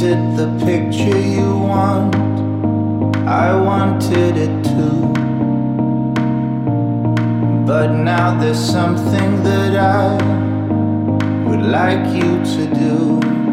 the picture you want. I wanted it too. But now there's something that I would like you to do.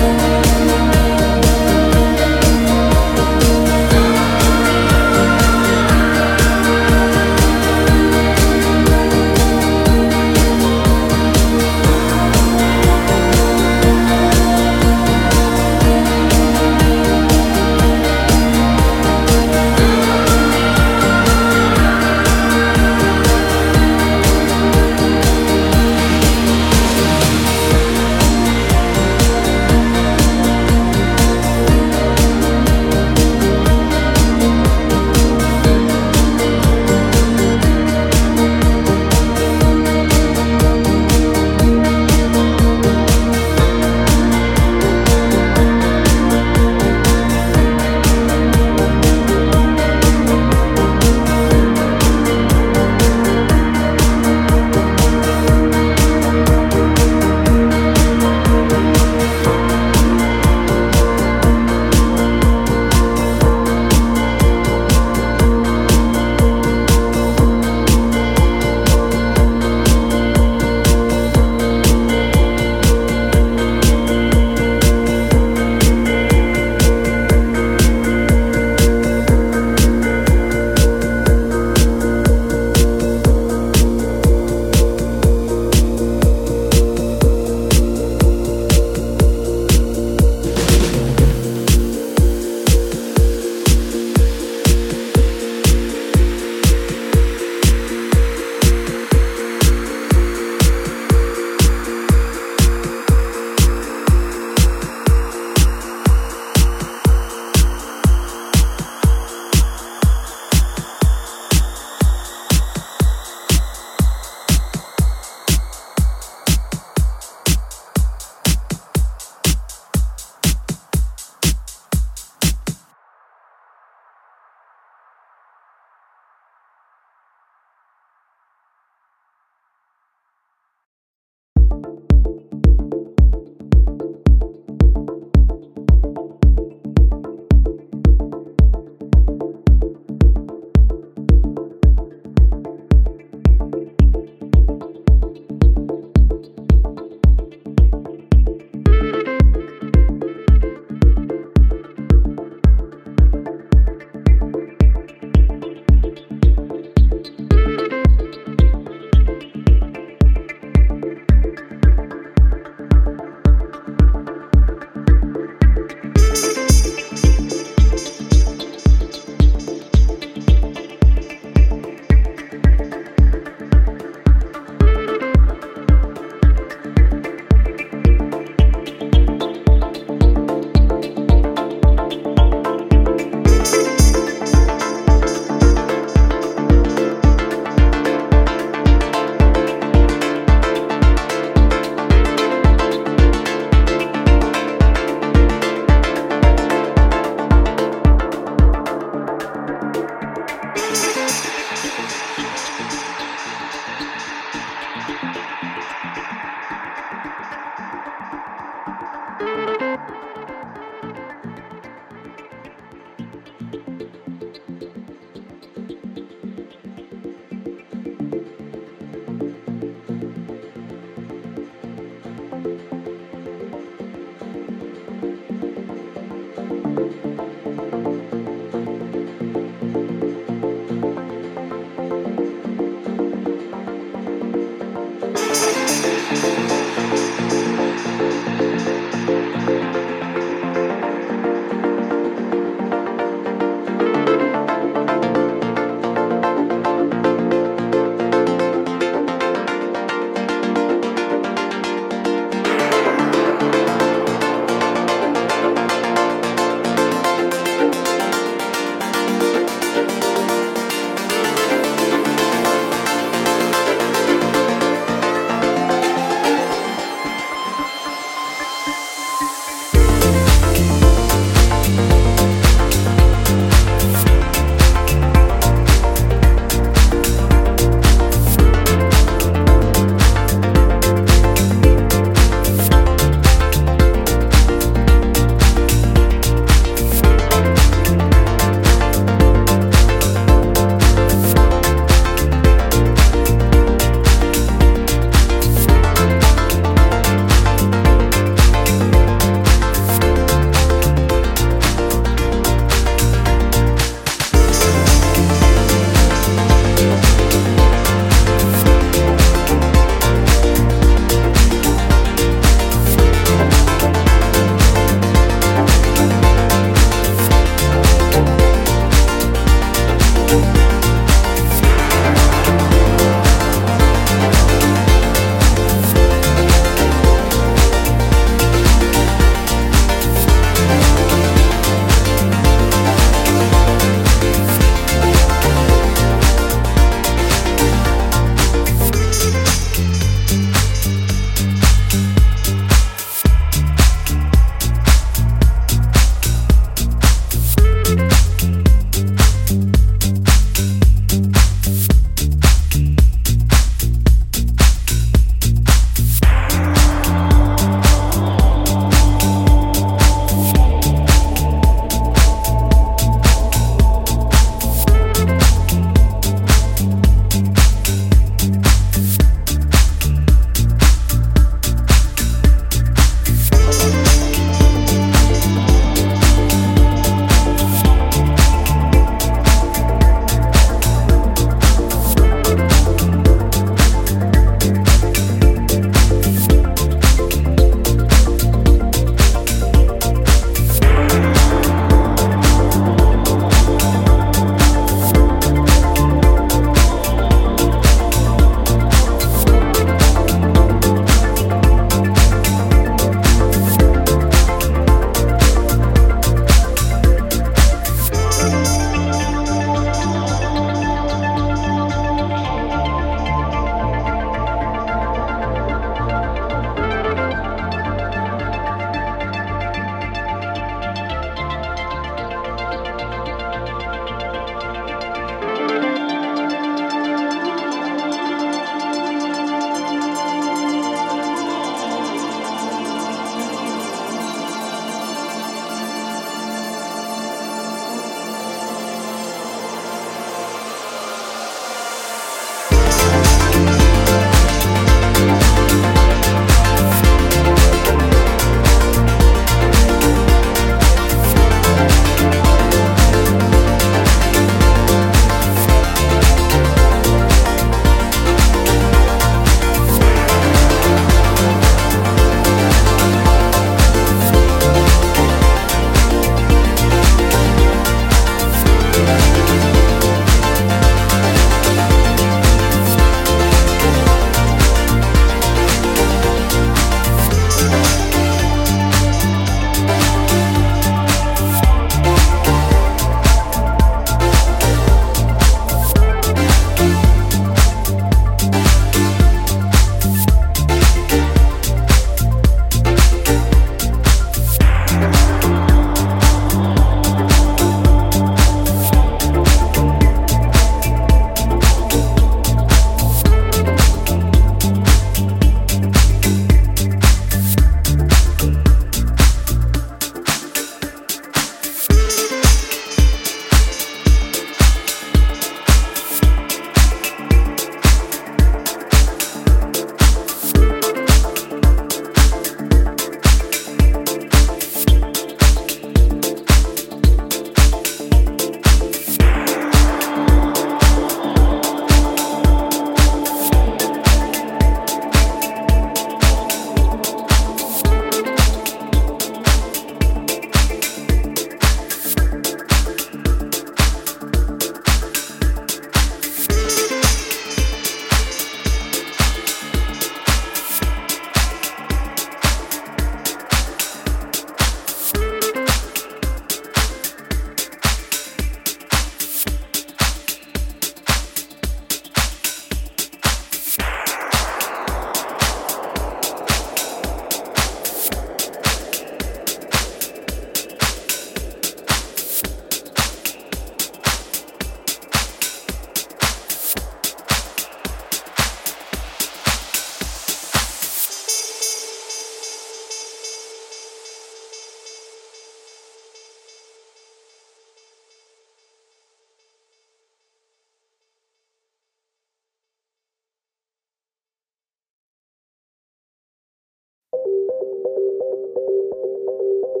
うん。